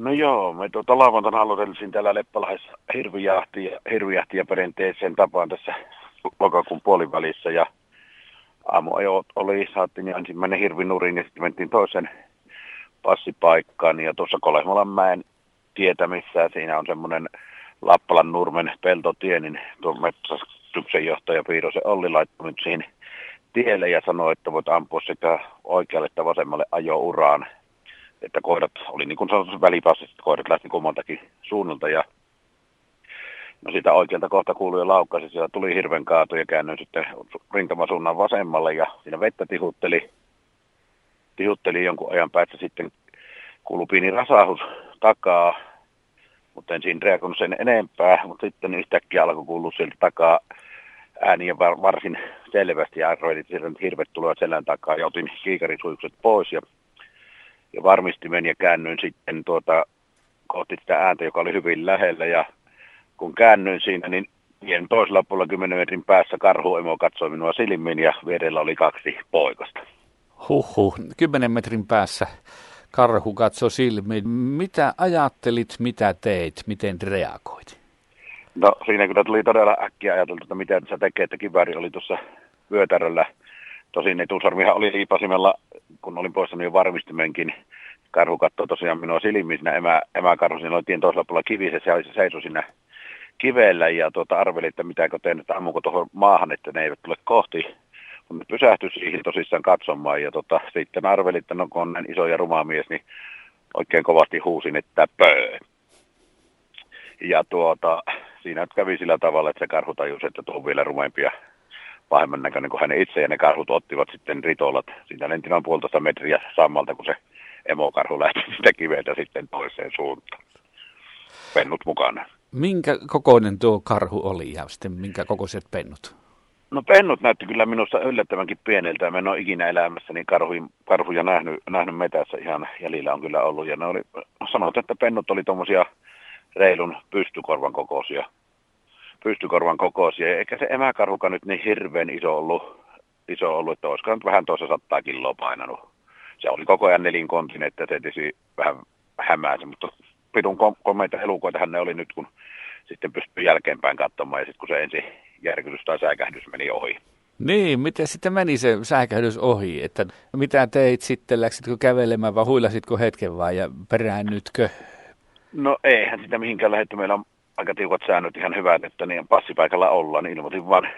No joo, me tuota lauantaina aloiteltiin täällä Leppalahdessa hirvijahtia, hirvijahtia perinteiseen tapaan tässä lokakuun puolivälissä ja aamuajo oli, saatiin jo ensimmäinen hirvinurin ja sitten mentiin toisen passipaikkaan ja tuossa Kolehmolan mäen tietämissä siinä on semmoinen Lappalan nurmen peltotie, niin tuo metsästyksen johtaja Piirosen Olli laittoi nyt siihen tielle ja sanoi, että voit ampua sekä oikealle että vasemmalle ajouraan että koirat oli niin kuin välipassissa, että koirat lähti kummaltakin suunnalta ja no sitä oikealta kohta kuului jo laukkasi, siellä tuli hirven kaatu ja käännyin sitten rintamasuunnan vasemmalle ja siinä vettä tihutteli, tihutteli jonkun ajan päästä sitten kuului pieni rasahus takaa, mutta en siinä reagoinut sen enempää, mutta sitten yhtäkkiä alkoi kuulua sieltä takaa ääniä varsin selvästi ja arvoin, että hirvet tulevat selän takaa ja otin kiikarisuikset pois ja ja varmistimen ja käännyin sitten tuota, kohti sitä ääntä, joka oli hyvin lähellä ja kun käännyin siinä, niin tien toisella puolella 10 metrin päässä karhuemo katsoi minua silmiin ja vierellä oli kaksi poikasta. Huhhuh, 10 metrin päässä karhu katsoi silmiin. Mitä ajattelit, mitä teit, miten reagoit? No siinä kyllä tuli todella äkkiä ajateltu, että mitä se tekee, että kivääri oli tuossa vyötäröllä. Tosin etusarmihan oli liipasimella kun olin poistanut jo varmistimenkin, karhu katsoi tosiaan minua silmiin siinä emä, emäkarhu, siinä oli tien toisella puolella kivi, se, se seisoi siinä kivellä ja tuota, arveli, että mitääkö teen, että ammuko tuohon maahan, että ne eivät tule kohti. Mutta pysähtyi siihen tosissaan katsomaan ja tota, sitten arveli, että no kun on näin iso ja ruma mies, niin oikein kovasti huusin, että pöö. Ja tuota, siinä kävi sillä tavalla, että se karhu tajusi, että tuo on vielä rumempia pahemman näköinen kuin hänen itse, ja ne karhut ottivat sitten ritolat. Siitä lenti noin puolitoista metriä sammalta, kun se emokarhu lähti sitä kiveltä sitten toiseen suuntaan. Pennut mukana. Minkä kokoinen tuo karhu oli ja sitten minkä kokoiset pennut? No pennut näytti kyllä minusta yllättävänkin pieneltä. Mä en ole ikinä elämässäni karhuja, karhuja nähnyt, nähnyt metässä ihan jäljellä on kyllä ollut. Ja ne oli, sanotaan, että pennut oli tuommoisia reilun pystykorvan kokoisia pystykorvan kokoisia. Eikä se emäkarhuka nyt niin hirveän iso ollut, iso ollut että olisiko nyt vähän toisa sattaa kiloa painanut. Se oli koko ajan nelinkontin, että se tietysti vähän hämäänsä, mutta pitun komeita elukoita ne oli nyt, kun sitten pystyi jälkeenpäin katsomaan ja sitten kun se ensi järkytys tai säikähdys meni ohi. Niin, miten sitten meni se säikähdys ohi, että mitä teit sitten, läksitkö kävelemään vai huilasitko hetken vai ja peräännytkö? No eihän sitä mihinkään lähetty, meillä on aika tiukat säännöt ihan hyvät, että niin passipaikalla ollaan, niin ilmoitin vaan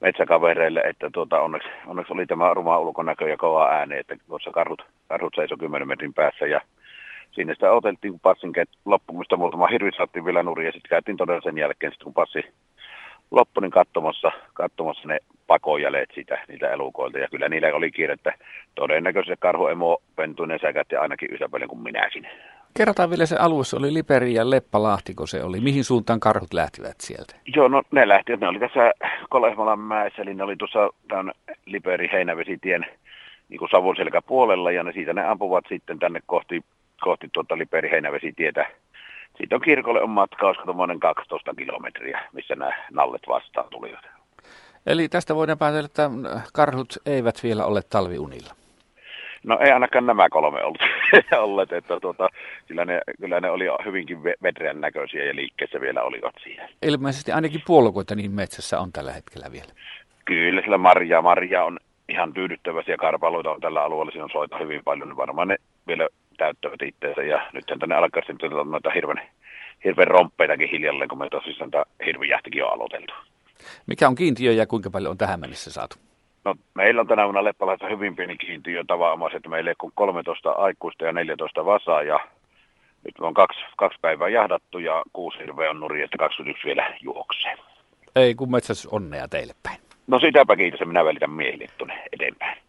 metsäkavereille, että tuota, onneksi, onneksi oli tämä ruma ulkonäkö ja kova ääni, että tuossa karhut, karhut seisoi 10 metrin päässä ja sinne sitä oteltiin, kun passin loppumista muutama hirvi saattiin vielä nurin ja sitten käytiin todella sen jälkeen, sit kun passi loppui, niin katsomassa, katsomassa ne pakojäleet sitä, niitä elukoilta. Ja kyllä niillä oli kiire, että todennäköisesti karhu emo pentuinen säkätti ainakin yhtä paljon kuin minäkin. Kerrotaan vielä se alussa, oli Liperi ja Leppalahti, kun se oli. Mihin suuntaan karhut lähtivät sieltä? Joo, no ne lähtivät. Ne oli tässä Kolehmalan mäessä, eli ne oli tuossa tämän Liperi Heinävesitien niin kuin Savonselkä puolella, ja ne siitä ne ampuvat sitten tänne kohti, kohti tuota Liperi Heinävesitietä. Siitä on kirkolle on matka, olisiko 12 kilometriä, missä nämä nallet vastaan tulivat. Eli tästä voidaan päätellä, että karhut eivät vielä ole talviunilla. No ei ainakaan nämä kolme ollut, olleet, että tuota, kyllä, ne, kyllä ne oli hyvinkin vedreän näköisiä ja liikkeessä vielä olivat siinä. Ilmeisesti ainakin puolukoita niin metsässä on tällä hetkellä vielä. Kyllä, sillä marjaa, marjaa on ihan tyydyttäväisiä karpaloita on tällä alueella, siinä on soita hyvin paljon, niin varmaan ne vielä täyttävät itseensä ja nyt tänne alkaa sitten noita hirveän, hirveän romppeitakin hiljalleen, kun me tosissaan tämä hirvijähtikin on aloiteltu. Mikä on kiintiö ja kuinka paljon on tähän mennessä saatu? No, meillä on tänä vuonna Leppalaissa hyvin pieni kiintiö tavaamassa, että meillä on 13 aikuista ja 14 vasaa ja nyt on kaksi, kaksi päivää jahdattu ja kuusi hirveä on nuri, että 21 vielä juoksee. Ei kun metsäs onnea teille päin. No sitäpä kiitos, minä välitän miehille tuonne eteenpäin.